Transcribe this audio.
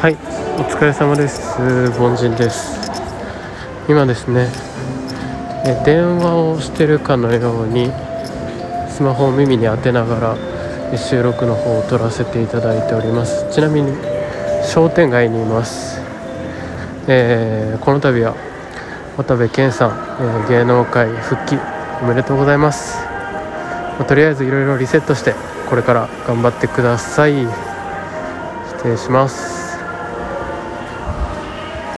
はい。お疲れ様です。凡人です。今ですね。え電話をしてるかのようにスマホを耳に当てながら収録の方を撮らせていただいております。ちなみに商店街にいます、えー、この度は渡部健さん、えー、芸能界復帰おめでとうございます、まあ、とりあえずいろいろリセットしてこれから頑張ってください。失礼します。